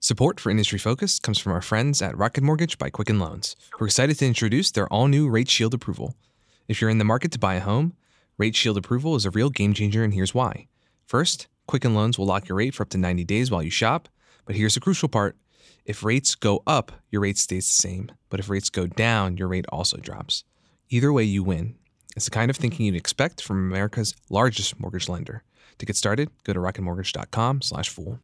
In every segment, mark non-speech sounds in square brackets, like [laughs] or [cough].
Support for Industry Focus comes from our friends at Rocket Mortgage by Quicken Loans. We're excited to introduce their all new Rate Shield approval. If you're in the market to buy a home, Rate Shield approval is a real game changer, and here's why. First, Quicken Loans will lock your rate for up to 90 days while you shop. But here's the crucial part if rates go up, your rate stays the same. But if rates go down, your rate also drops. Either way, you win. It's the kind of thinking you'd expect from America's largest mortgage lender. To get started, go to rocketmortgage.com slash fool.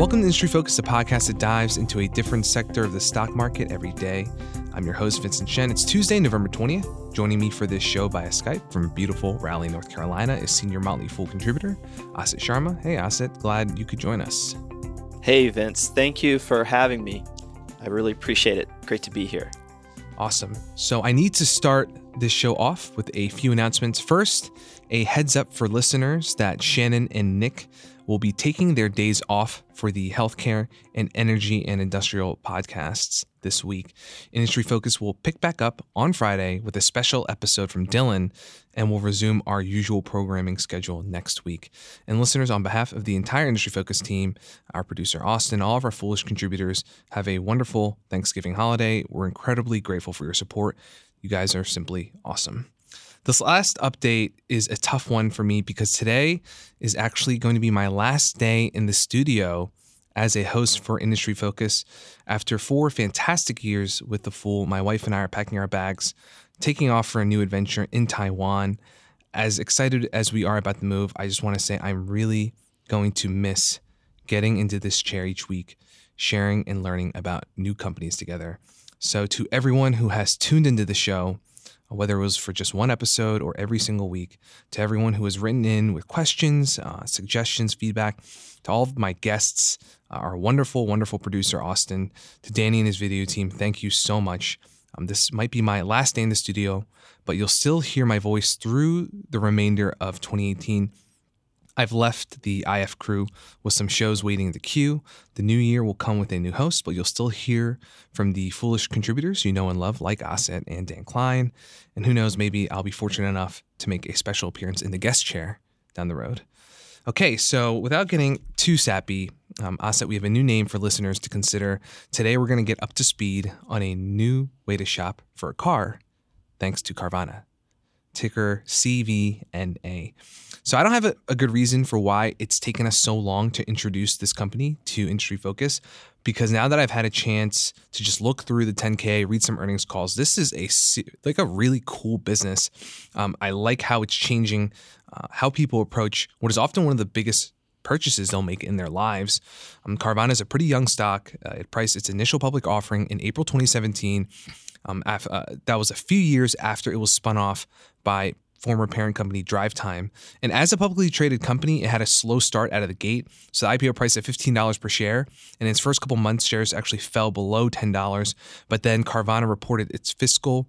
Welcome to Industry Focus, a podcast that dives into a different sector of the stock market every day. I'm your host, Vincent Shen. It's Tuesday, November 20th. Joining me for this show via Skype from beautiful Raleigh, North Carolina is senior Motley Fool contributor, Asit Sharma. Hey, Asit, glad you could join us. Hey, Vince. Thank you for having me. I really appreciate it. Great to be here. Awesome. So I need to start this show off with a few announcements. First, a heads up for listeners that Shannon and Nick will be taking their days off for the healthcare and energy and industrial podcasts this week. Industry Focus will pick back up on Friday with a special episode from Dylan, and we'll resume our usual programming schedule next week. And listeners, on behalf of the entire Industry Focus team, our producer Austin, all of our foolish contributors, have a wonderful Thanksgiving holiday. We're incredibly grateful for your support. You guys are simply awesome. This last update is a tough one for me because today is actually going to be my last day in the studio as a host for Industry Focus. After four fantastic years with The Fool, my wife and I are packing our bags, taking off for a new adventure in Taiwan. As excited as we are about the move, I just want to say I'm really going to miss getting into this chair each week, sharing and learning about new companies together. So, to everyone who has tuned into the show, whether it was for just one episode or every single week, to everyone who has written in with questions, uh, suggestions, feedback, to all of my guests, uh, our wonderful, wonderful producer, Austin, to Danny and his video team, thank you so much. Um, this might be my last day in the studio, but you'll still hear my voice through the remainder of 2018 I've left the IF crew with some shows waiting in the queue. The new year will come with a new host, but you'll still hear from the foolish contributors you know and love, like Asit and Dan Kline. And who knows, maybe I'll be fortunate enough to make a special appearance in the guest chair down the road. Okay, so without getting too sappy, um, Asit, we have a new name for listeners to consider. Today, we're going to get up to speed on a new way to shop for a car, thanks to Carvana, ticker CVNA. So I don't have a, a, good reason for why it's taken us so long to introduce this company to Industry Focus. Because now that I've had a chance to just look through the 10K, read some earnings calls, this is a like a really cool business. Um, I like how it's changing uh, how people approach what is often one of the biggest purchases they'll make in their lives. Um, Carvana is a pretty young stock. Uh, it priced its initial public offering in April 2017. Um, af- uh, that was a few years after it was spun off by former parent company DriveTime. And as a publicly traded company, it had a slow start out of the gate. So the IPO price at $15 per share. And its first couple months, shares actually fell below $10. But then Carvana reported its fiscal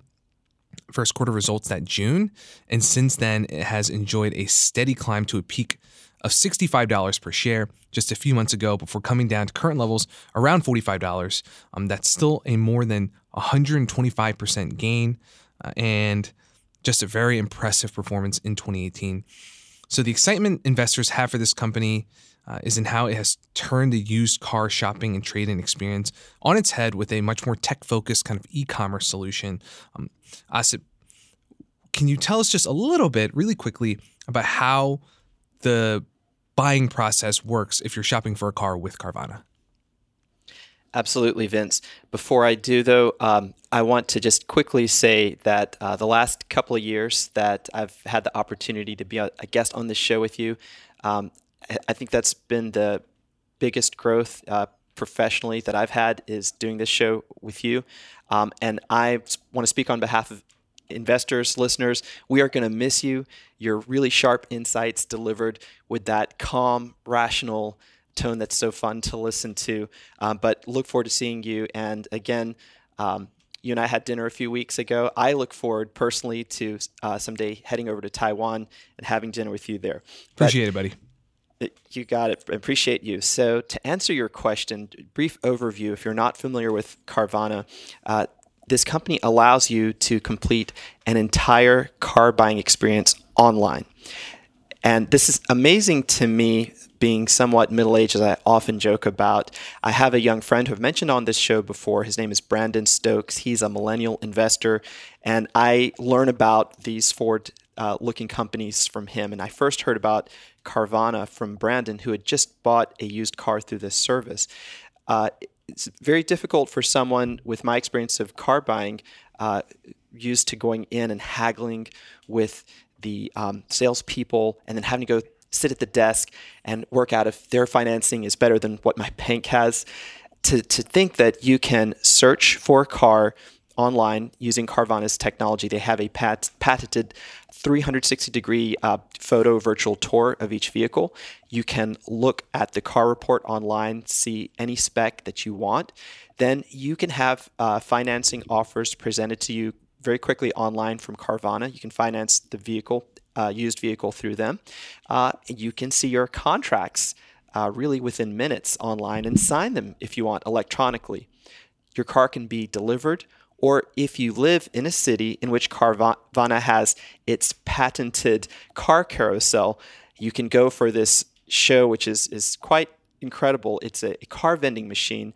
first quarter results that June. And since then, it has enjoyed a steady climb to a peak of $65 per share just a few months ago before coming down to current levels around $45. Um, that's still a more than 125% gain. Uh, and just a very impressive performance in 2018. So, the excitement investors have for this company uh, is in how it has turned the used car shopping and trading experience on its head with a much more tech focused kind of e commerce solution. Um, Asit, can you tell us just a little bit, really quickly, about how the buying process works if you're shopping for a car with Carvana? Absolutely, Vince. Before I do, though, um, I want to just quickly say that uh, the last couple of years that I've had the opportunity to be a, guest on this show with you, um, I think that's been the biggest growth uh, professionally that I've had is doing this show with you. Um, and I want to speak on behalf of investors, listeners. We are going to miss you. Your really sharp insights delivered with that calm, rational, tone that's so fun to listen to. Um, but look forward to seeing you. And again, um, you and I had dinner a few weeks ago. I look forward personally to uh, someday heading over to Taiwan and having dinner with you there. Appreciate but, it, buddy. You got it. Appreciate you. So, to answer your question, brief overview if you're not familiar with Carvana, uh, this company allows you to complete an entire car buying experience online And this is amazing to me, being somewhat middle aged, as I often joke about. I have a young friend who I've mentioned on this show before. His name is Brandon Stokes. He's a millennial investor. And I learn about these forward uh, looking companies from him. And I first heard about Carvana from Brandon, who had just bought a used car through this service. Uh, it's very difficult for someone with my experience of car buying, uh, used to going in and haggling with the um, salespeople and then having to go sit at the desk and work out if their financing is better than what my bank has. To, to think that you can search for a car online using Carvana's technology. They have a pat- patented 360 degree uh, photo virtual tour of each vehicle. You can look at the car report online, see any spec that you want. Then you can have uh, financing offers presented to you very quickly online from Carvana. You can finance the vehicle, uh, used vehicle through them. Uh, you can see your contracts uh, really within minutes online and sign them if you want electronically. Your car can be delivered or if you live in a city in which Carvana has its patented car carousel, you can go for this show, which is, is quite incredible. It's a, a car vending machine.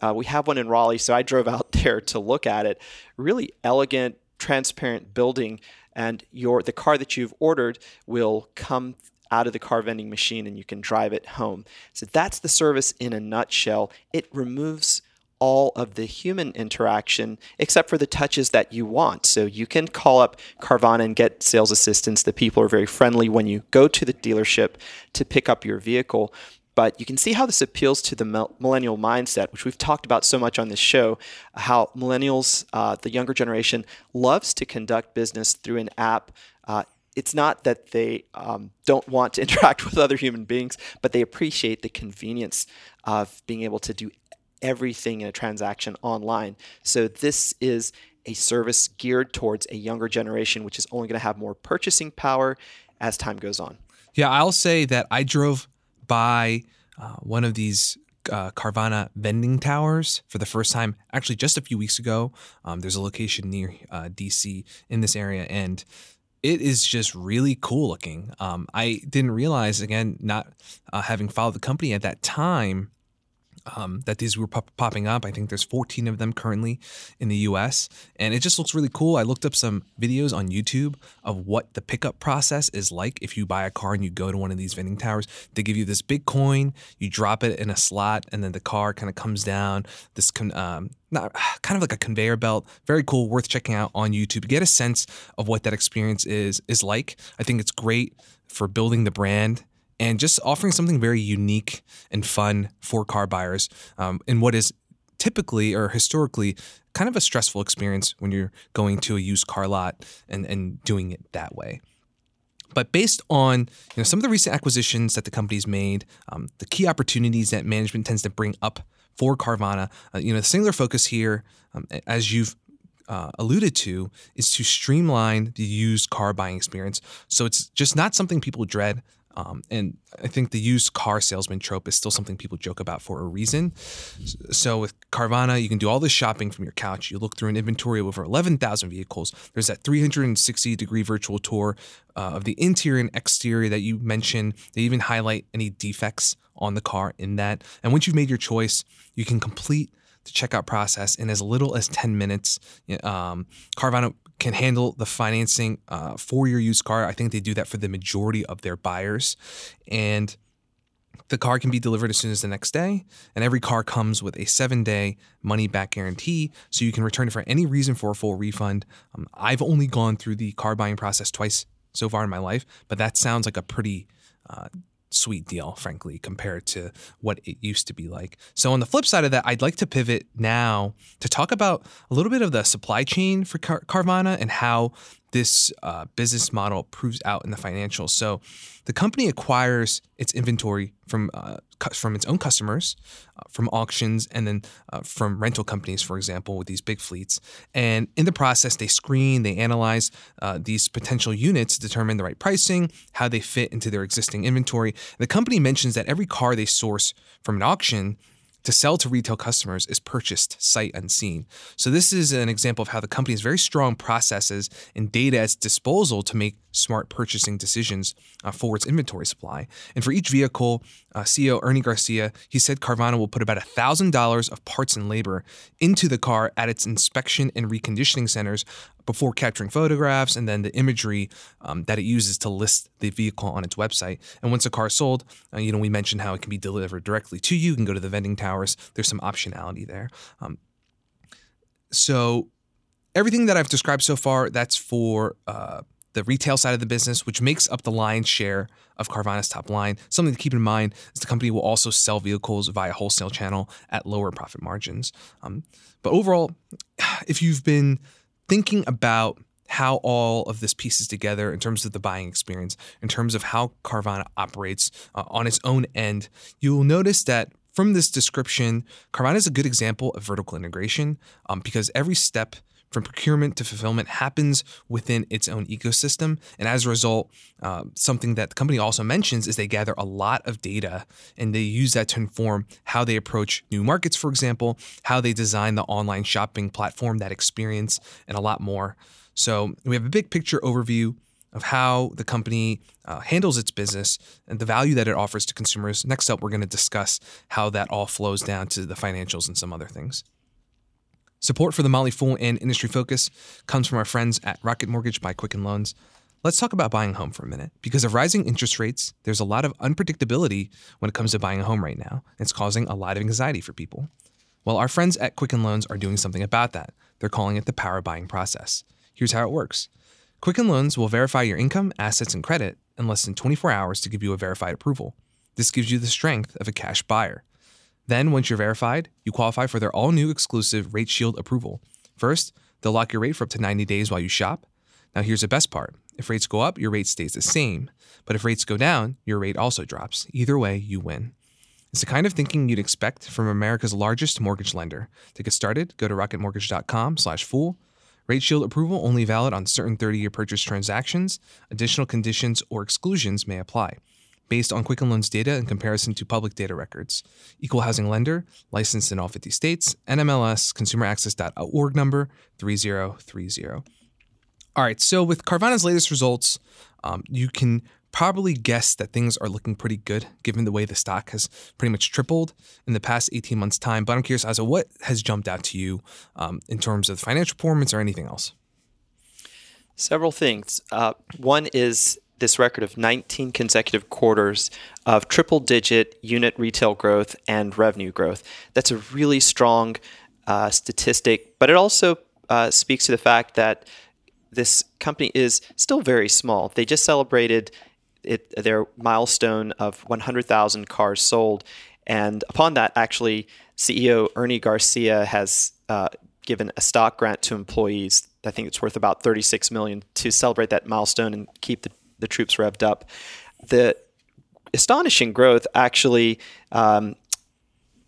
Uh, we have one in Raleigh, so I drove out [laughs] there to look at it. Really elegant, transparent building, and your the car that you've ordered will come out of the car vending machine and you can drive it home. So that's the service in a nutshell. It removes all of the human interaction except for the touches that you want. So you can call up Carvana and get sales assistance. The people are very friendly when you go to the dealership to pick up your vehicle. But you can see how this appeals to the millennial mindset, which we've talked about so much on this show. How millennials, uh, the younger generation, loves to conduct business through an app. Uh, it's not that they um, don't want to [laughs] interact with other human beings, but they appreciate the convenience of being able to do everything in a transaction online. So this is a service geared towards a younger generation, which is only going to have more purchasing power as time goes on. Yeah, I'll say that I drove by uh, one of these uh, Carvana vending towers for the first time, actually just a few weeks ago. Um, there's a location near uh, DC in this area, and it is just really cool looking. Um, I didn't realize, again, not uh, having followed the company at that time, um, that these were pop- popping up. I think there's 14 of them currently in the US, and it just looks really cool. I looked up some videos on YouTube of what the pickup process is like if you buy a car and you go to one of these vending towers. They give you this big coin, you drop it in a slot, and then the car kind of comes down. This um, not [sighs] kind of like a conveyor belt. Very cool, worth checking out on YouTube. Get a sense of what that experience is is like. I think it's great for building the brand and just offering something very unique and fun for car buyers um, in what is typically or historically kind of a stressful experience when you're going to a used car lot and, and doing it that way. But based on you know, some of the recent acquisitions that the company's made, um, the key opportunities that management tends to bring up for Carvana, uh, you know, the singular focus here, um, as you've uh, alluded to, is to streamline the used car buying experience. So it's just not something people dread. Um, and I think the used car salesman trope is still something people joke about for a reason. So with Carvana, you can do all this shopping from your couch. You look through an inventory of over 11,000 vehicles. There's that 360 degree virtual tour uh, of the interior and exterior that you mentioned. They even highlight any defects on the car in that. And once you've made your choice, you can complete the checkout process in as little as 10 minutes. Um, Carvana can handle the financing uh, for your used car. I think they do that for the majority of their buyers. And the car can be delivered as soon as the next day, and every car comes with a seven day money back guarantee, so you can return it for any reason for a full refund. Um, I've only gone through the car buying process twice so far in my life, but that sounds like a pretty uh, sweet deal, frankly, compared to what it used to be like. So, on the flip side of that, I'd like to pivot now to talk about a little bit of the supply chain for Car- Carvana and how this uh, business model proves out in the financials. So, the company acquires its inventory from uh, from its own customers, uh, from auctions, and then uh, from rental companies, for example, with these big fleets. And in the process, they screen, they analyze uh, these potential units determine the right pricing, how they fit into their existing inventory. The company mentions that every car they source from an auction to sell to retail customers is purchased sight unseen. So this is an example of how the company has very strong processes and data at its disposal to make smart purchasing decisions uh, for its inventory supply. And for each vehicle, uh, CEO Ernie Garcia, he said Carvana will put about $1,000 of parts and labor into the car at its inspection and reconditioning centers before capturing photographs and then the imagery um, that it uses to list the vehicle on its website. And once a car is sold, uh, you know, we mentioned how it can be delivered directly to you. You can go to the vending towers. There's some optionality there. Um, so everything that I've described so far, that's for uh, the retail side of the business, which makes up the lion's share of Carvana's top line. Something to keep in mind is the company will also sell vehicles via wholesale channel at lower profit margins. Um, but overall, [sighs] if you've been thinking about how all of this pieces together in terms of the buying experience, in terms of how Carvana operates uh, on its own end, you'll notice that from this description, Carvana is a good example of vertical integration um, because every step from procurement to fulfillment happens within its own ecosystem. And as a result, uh, something that the company also mentions is they gather a lot of data and they use that to inform how they approach new markets, for example, how they design the online shopping platform, that experience, and a lot more. So we have a big picture overview of how the company uh, handles its business and the value that it offers to consumers. Next up, we're going to discuss how that all flows down to the financials and some other things. Support for the Motley Fool and Industry Focus comes from our friends at Rocket Mortgage by Quicken Loans. Let's talk about buying a home for a minute. Because of rising interest rates, there's a lot of unpredictability when it comes to buying a home right now. It's causing a lot of anxiety for people. Well, our friends at Quicken Loans are doing something about that. They're calling it the power buying process. Here's how it works Quicken Loans will verify your income, assets, and credit in less than 24 hours to give you a verified approval. This gives you the strength of a cash buyer. Then, once you're verified, you qualify for their all new exclusive Rate Shield approval. First, they'll lock your rate for up to 90 days while you shop. Now, here's the best part if rates go up, your rate stays the same. But if rates go down, your rate also drops. Either way, you win. It's the kind of thinking you'd expect from America's largest mortgage lender. To get started, go to rocketmortgage.com/fool. Rate Shield approval only valid on certain 30-year purchase transactions. Additional conditions or exclusions may apply based on Quicken Loans data in comparison to public data records. Equal housing lender, licensed in all 50 states, NMLS consumeraccess.org number 3030. All right, so with Carvana's latest results, um, you can probably guess that things are looking pretty good given the way the stock has pretty much tripled in the past 18 months' time. But I'm curious, Asit, what has jumped out to you um, in terms of financial performance or anything else? Several things. Uh, one is this record of 19 consecutive quarters of triple digit unit retail growth and revenue growth. That's a really strong uh, statistic, but it also uh, speaks to the fact that this company is still very small. They just celebrated it, their milestone of 100,000 cars sold. And upon that, actually, CEO Ernie Garcia has uh, given a stock grant to employees. I think it's worth about 36 million to celebrate that milestone and keep the the troops revved up. The astonishing growth actually um,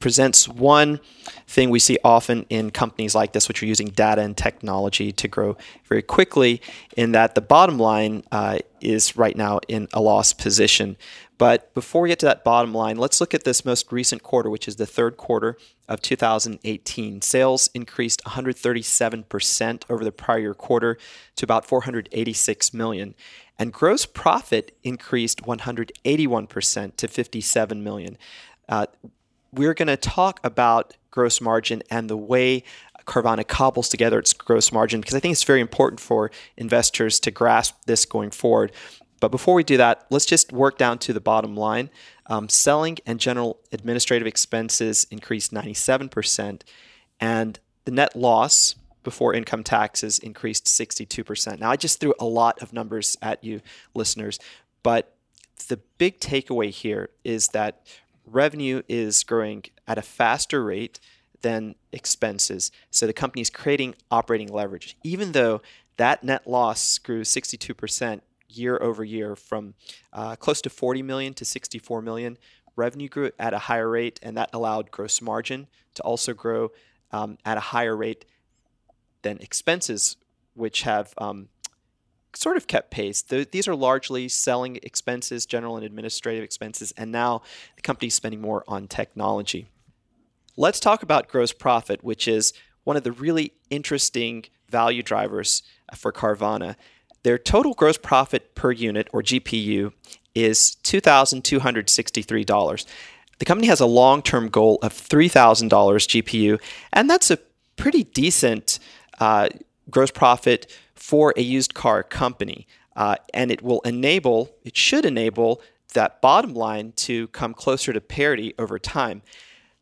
presents one thing we see often in companies like this, which are using data and technology to grow very quickly, in that the bottom line uh, is right now in a loss position. But before we get to that bottom line, let's look at this most recent quarter, which is the third quarter of 2018. Sales increased 137% over the prior quarter to about 486 million, and gross profit increased 181% to 57 million. Uh, we're going to talk about gross margin and the way Carvana cobbles together its gross margin because I think it's very important for investors to grasp this going forward. But before we do that, let's just work down to the bottom line. Um, selling and general administrative expenses increased 97%, and the net loss before income taxes increased 62%. Now, I just threw a lot of numbers at you, listeners, but the big takeaway here is that revenue is growing at a faster rate than expenses. So the company is creating operating leverage, even though that net loss grew 62% year over year from uh, close to 40 million to 64 million. Revenue grew at a higher rate, and that allowed gross margin to also grow um, at a higher rate than expenses, which have um, sort of kept pace. The, these are largely selling expenses, general and administrative expenses, and now the company's spending more on technology. Let's talk about gross profit, which is one of the really interesting value drivers for Carvana. their total gross profit per unit, or GPU, is $2,263. The company has a long term goal of $3,000 GPU, and that's a pretty decent uh, gross profit for a used car company. Uh, and it will enable, it should enable that bottom line to come closer to parity over time.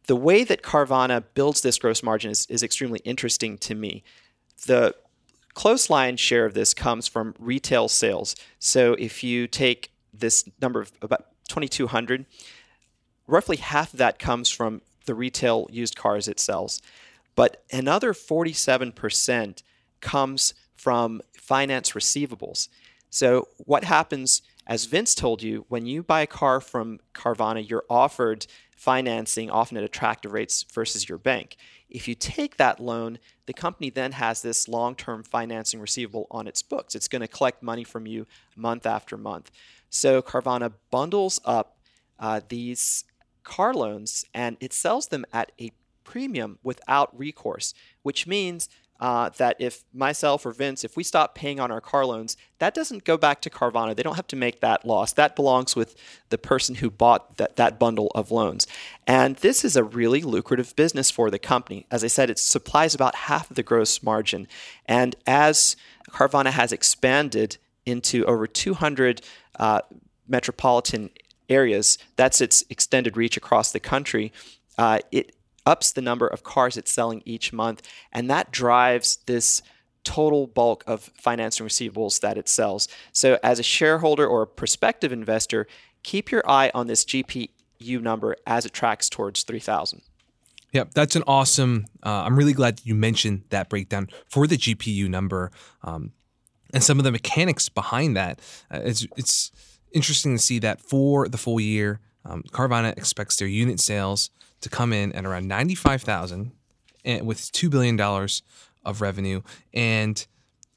The way that Carvana builds this gross margin is, is extremely interesting to me. The close line share of this comes from retail sales. So if you take this number of about 2,200, roughly half of that comes from the retail used cars it sells. But another 47% comes from finance receivables. So, what happens, as Vince told you, when you buy a car from Carvana, you're offered financing often at attractive rates versus your bank. If you take that loan, the company then has this long term financing receivable on its books. It's going to collect money from you month after month. So Carvana bundles up uh, these car loans and it sells them at a premium without recourse, which means uh, that if myself or Vince, if we stop paying on our car loans, that doesn't go back to Carvana. They don't have to make that loss. That belongs with the person who bought that, that bundle of loans. And this is a really lucrative business for the company. As I said, it supplies about half of the gross margin. And as Carvana has expanded into over 200 uh, metropolitan areas, that's its extended reach across the country. Uh, it ups the number of cars it's selling each month, and that drives this total bulk of financing receivables that it sells. So, as a shareholder or a prospective investor, keep your eye on this GPU number as it tracks towards 3,000. Yep, that's an awesome. Uh, I'm really glad you mentioned that breakdown for the GPU number um, and some of the mechanics behind that. Uh, it's it's interesting to see that for the full year, um, Carvana expects their unit sales to come in at around 95,000 with $2 billion of revenue. And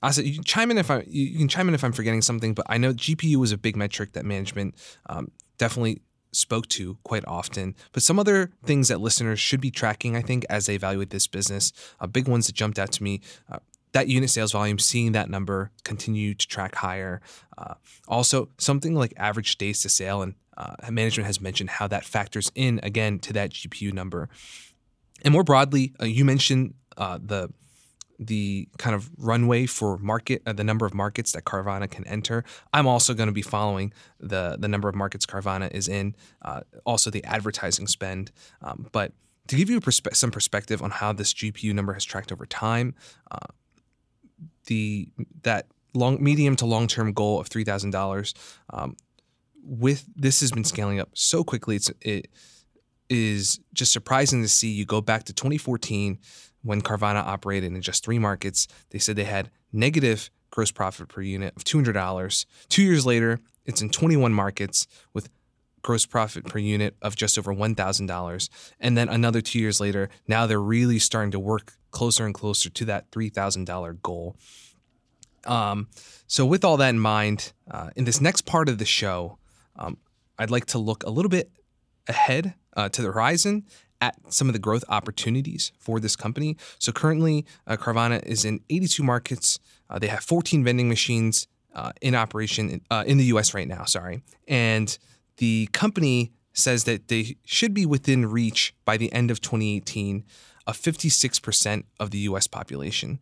Asit, you can chime in if I you can chime in if I'm forgetting something, but I know GPU was a big metric that management um, definitely spoke to quite often. But some other things that listeners should be tracking, I think, as they evaluate this business, uh, big ones that jumped out to me. Uh, that unit sales volume, seeing that number continue to track higher. Uh, also, something like average days to sale and uh, management has mentioned how that factors in again to that GPU number. And more broadly, uh, you mentioned uh, the the kind of runway for market, uh, the number of markets that Carvana can enter. I'm also going to be following the the number of markets Carvana is in, uh, also the advertising spend. Um, but to give you perspe- some perspective on how this GPU number has tracked over time, uh, the that long medium to long term goal of three thousand um, dollars with this has been scaling up so quickly. It's it is just surprising to see. You go back to 2014 when Carvana operated in just three markets. They said they had negative gross profit per unit of $200. Two years later, it's in 21 markets with gross profit per unit of just over $1,000. And then another two years later, now they're really starting to work closer and closer to that $3,000 goal. Um, so, with all that in mind, uh, in this next part of the show, um, I'd like to look a little bit ahead uh, to the horizon at some of the growth opportunities for this company. So currently, uh, Carvana is in 82 markets. Uh, they have 14 vending machines uh, in operation in, uh, in the U.S. right now. Sorry, and the company says that they should be within reach by the end of 2018 of 56% of the U.S. population.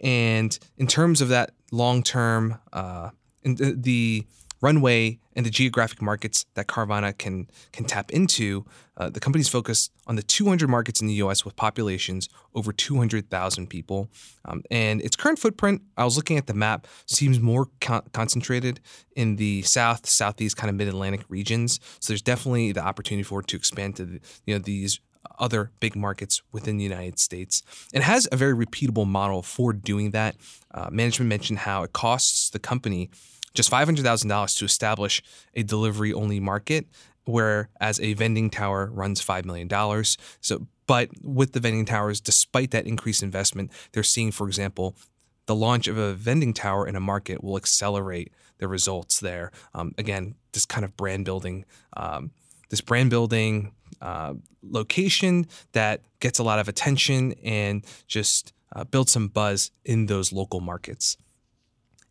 And in terms of that long term, uh, the runway and the geographic markets that Carvana can can tap into, uh, the company's focused on the 200 markets in the U.S. with populations over 200,000 people. Um, and its current footprint, I was looking at the map, seems more con- concentrated in the south, southeast, kind of mid-Atlantic regions. So there's definitely the opportunity for it to expand to the, you know these other big markets within the United States. It has a very repeatable model for doing that. Uh, management mentioned how it costs the company just $500,000 to establish a delivery only market, whereas a vending tower runs $5 million. So, but with the vending towers, despite that increased investment, they're seeing, for example, the launch of a vending tower in a market will accelerate the results there. Um, again, this kind of brand building, um, this brand building uh, location that gets a lot of attention and just uh, builds some buzz in those local markets.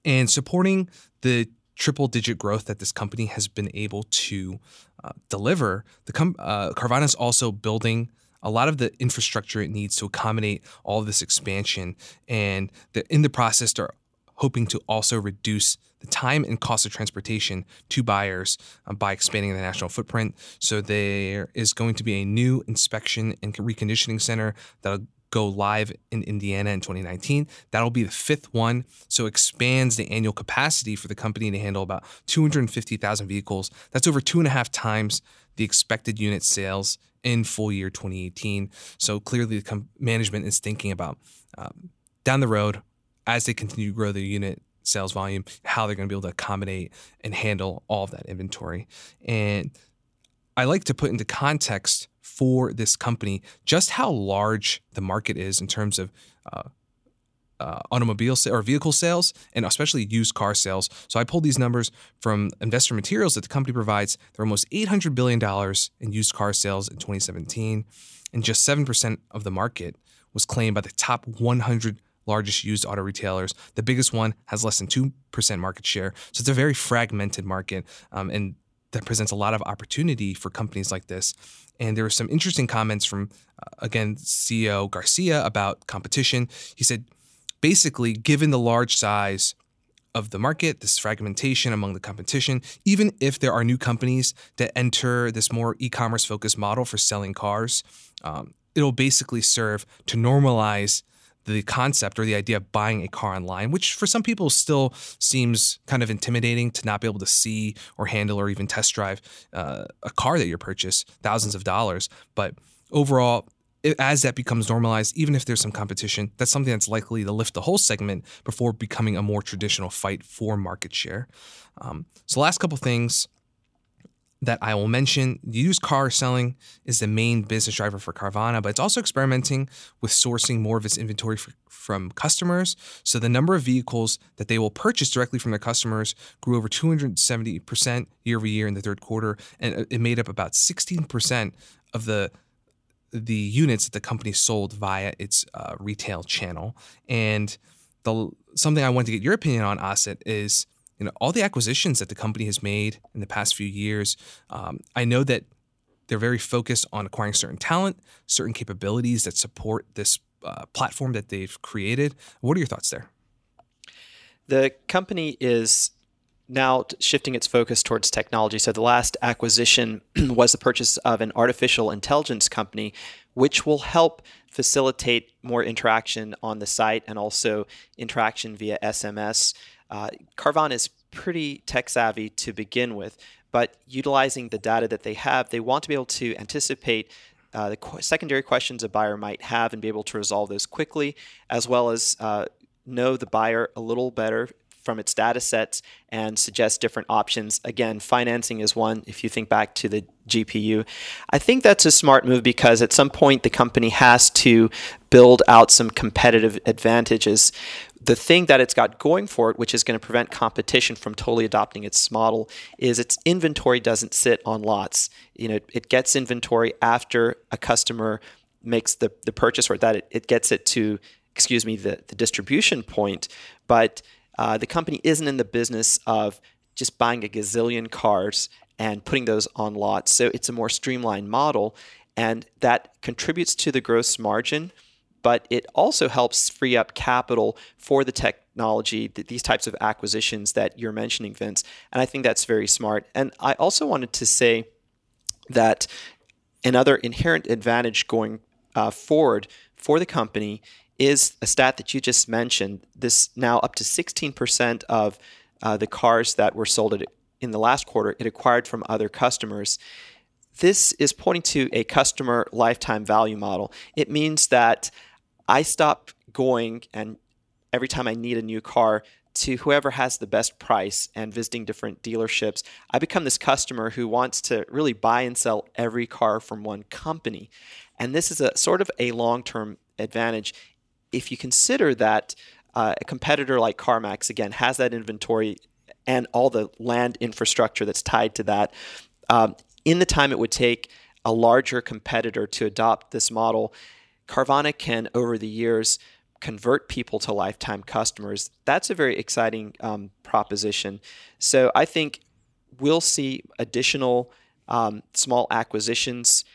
And supporting the triple digit growth that this company has been able to uh, deliver, the com- uh, Carvana is also building a lot of the infrastructure it needs to accommodate all of this expansion. And in the process, they're hoping to also reduce the time and cost of transportation to buyers um, by expanding the national footprint. So there is going to be a new inspection and reconditioning center that'll go live in Indiana in 2019. That'll be the fifth one. So expands the annual capacity for the company to handle about 250,000 vehicles. That's over two and a half times the expected unit sales in full year 2018. So clearly, the com- management is thinking about um, down the road as they continue to grow their unit sales volume, how they're going to be able to accommodate and handle all of that inventory. And I like to put into context for this company just how large the market is in terms of uh, uh, automobile or vehicle sales and especially used car sales. So I pulled these numbers from investor materials that the company provides. There are almost $800 billion in used car sales in 2017, and just 7% of the market was claimed by the top 100 largest used auto retailers. The biggest one has less than 2% market share. So it's a very fragmented market. Um, and that presents a lot of opportunity for companies like this. And there were some interesting comments from, uh, again, CEO Garcia about competition. He said, basically, given the large size of the market, this fragmentation among the competition, even if there are new companies that enter this more e commerce focused model for selling cars, um, it'll basically serve to normalize the concept or the idea of buying a car online, which for some people still seems kind of intimidating to not be able to see or handle or even test drive uh, a car that you purchase, thousands of dollars. But overall, as that becomes normalized, even if there's some competition, that's something that's likely to lift the whole segment before becoming a more traditional fight for market share. Um, so, last couple things that I will mention. Used car selling is the main business driver for Carvana, but it's also experimenting with sourcing more of its inventory for, from customers. So the number of vehicles that they will purchase directly from their customers grew over 270% year over year in the third quarter, and it made up about 16% of the the units that the company sold via its uh, retail channel. And the something I want to get your opinion on, Asit, is you know all the acquisitions that the company has made in the past few years. Um, I know that they're very focused on acquiring certain talent, certain capabilities that support this uh, platform that they've created. What are your thoughts there? The company is now shifting its focus towards technology. So the last acquisition [clears throat] was the purchase of an artificial intelligence company, which will help facilitate more interaction on the site and also interaction via SMS. Uh, Carvana is pretty tech savvy to begin with, but utilizing the data that they have, they want to be able to anticipate uh, the qu- secondary questions a buyer might have and be able to resolve those quickly, as well as uh, know the buyer a little better from its data sets and suggest different options. Again, financing is one if you think back to the GPU. I think that's a smart move because at some point the company has to build out some competitive advantages the thing that it's got going for it, which is going to prevent competition from totally adopting its model, is its inventory doesn't sit on lots. You know, it gets inventory after a customer makes the, the purchase or that it, it gets it to, excuse me, the, the distribution point. But uh, the company isn't in the business of just buying a gazillion cars and putting those on lots. So it's a more streamlined model, and that contributes to the gross margin but it also helps free up capital for the technology, these types of acquisitions that you're mentioning, Vince. And I think that's very smart. And I also wanted to say that another inherent advantage going uh, forward for the company is a stat that you just mentioned. This now up to 16% of uh, the cars that were sold in the last quarter, it acquired from other customers. This is pointing to a customer lifetime value model. It means that I stop going and every time I need a new car to whoever has the best price and visiting different dealerships. I become this customer who wants to really buy and sell every car from one company. And this is a sort of a long term advantage. If you consider that uh, a competitor like CarMax, again, has that inventory and all the land infrastructure that's tied to that, um, in the time it would take a larger competitor to adopt this model, Carvana can, over the years, convert people to lifetime customers, that's a very exciting um, proposition. So I think we'll see additional um, small acquisitions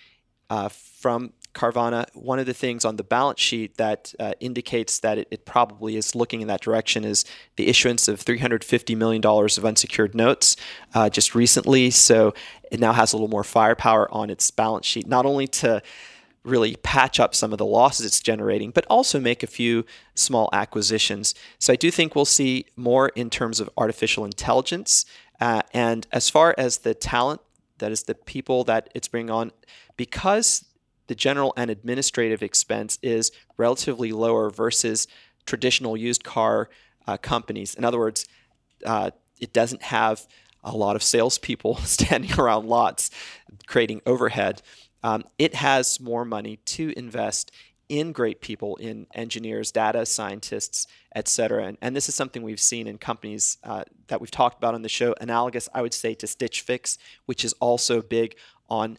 uh, from Carvana. One of the things on the balance sheet that uh, indicates that it, it, probably is looking in that direction is the issuance of $350 million of unsecured notes uh, just recently. So it now has a little more firepower on its balance sheet, not only to really patch up some of the losses it's generating, but also make a few small acquisitions. So I do think we'll see more in terms of artificial intelligence. Uh, and as far as the talent, that is the people that it's bringing on, because the general and administrative expense is relatively lower versus traditional used car uh, companies. In other words, uh, it doesn't have a lot of salespeople [laughs] standing around lots creating overhead um, it has more money to invest in great people, in engineers, data scientists, et cetera. And, and this is something we've seen in companies uh, that we've talked about on the show, analogous, I would say, to Stitch Fix, which is also big on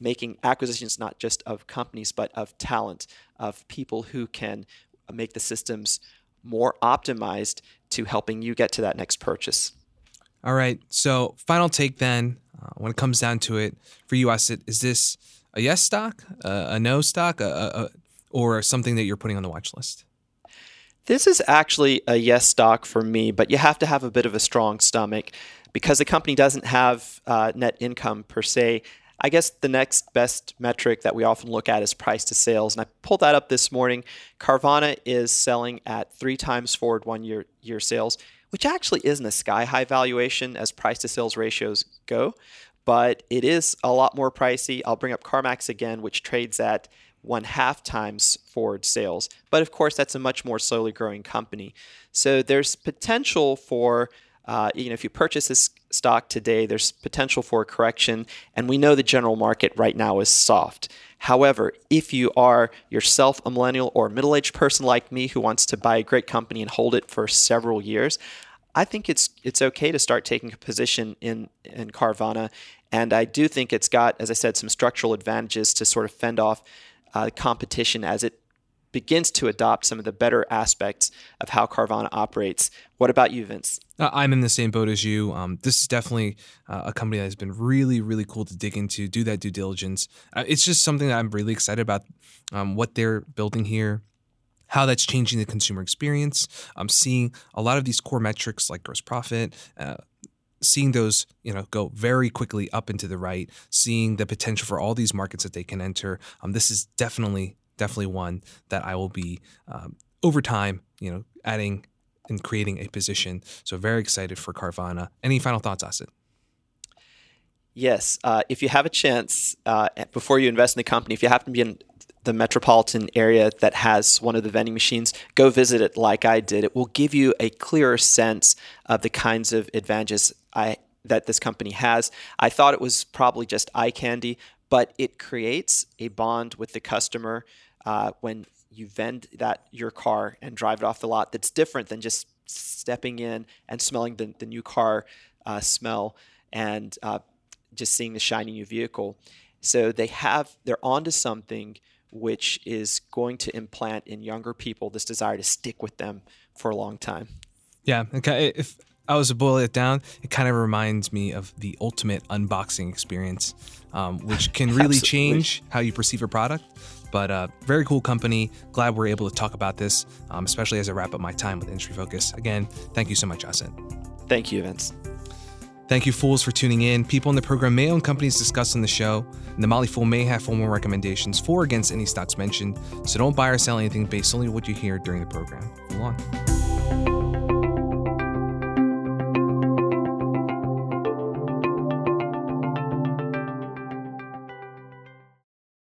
making acquisitions not just of companies, but of talent, of people who can make the systems more optimized to helping you get to that next purchase. All right. So, final take then, uh, when it comes down to it, for you, Asit, is this a yes stock, a, a no stock, a, a, or something that you're putting on the watch list? This is actually a yes stock for me, but you have to have a bit of a strong stomach because the company doesn't have uh, net income per se. I guess the next best metric that we often look at is price to sales. And I pulled that up this morning. Carvana is selling at three times forward one year, year sales, which actually isn't a sky high valuation as price to sales ratios go but it is a lot more pricey. I'll bring up CarMax again, which trades at one half times forward sales. But of course, that's a much more slowly growing company. So there's potential for, uh, you know, if you purchase this stock today, there's potential for a correction. And we know the general market right now is soft. However, if you are yourself a millennial or a middle aged person like me who wants to buy a great company and hold it for several years, I think it's it's okay to start taking a position in in Carvana, and I do think it's got, as I said, some structural advantages to sort of fend off uh, competition as it begins to adopt some of the better aspects of how Carvana operates. What about you, Vince? Uh, I'm in the same boat as you. Um, this is definitely uh, a company that has been really, really cool to dig into, do that due diligence. Uh, it's just something that I'm really excited about um, what they're building here how that's changing the consumer experience. I'm seeing a lot of these core metrics like gross profit, uh, seeing those you know go very quickly up into the right, seeing the potential for all these markets that they can enter. Um, this is definitely definitely one that I will be um, over time, you know, adding and creating a position. So very excited for Carvana. Any final thoughts, Asit? Yes, uh, if you have a chance uh, before you invest in the company, if you happen to be in the metropolitan area that has one of the vending machines, go visit it like I did. It will give you a clearer sense of the kinds of advantages I, that this company has. I thought it was probably just eye candy, but it creates a bond with the customer uh, when you vend that your car and drive it off the lot that's different than just stepping in and smelling the, the new car uh, smell and uh, just seeing the shiny new vehicle. So they have they're onto something which is going to implant in younger people this desire to stick with them for a long time. Yeah. Okay. If I was to boil it down, it kind of reminds me of the ultimate unboxing experience, um, which can [laughs] really change how you perceive a product. But uh, very cool company. Glad we're able to talk about this, um, especially as I wrap up my time with Industry Focus. Again, thank you so much, Asit. Thank you, Vince. Thank you, fools, for tuning in. People in the program may own companies discussed on the show, and the Motley Fool may have formal recommendations for or against any stocks mentioned, so don't buy or sell anything based solely on what you hear during the program. Fool on.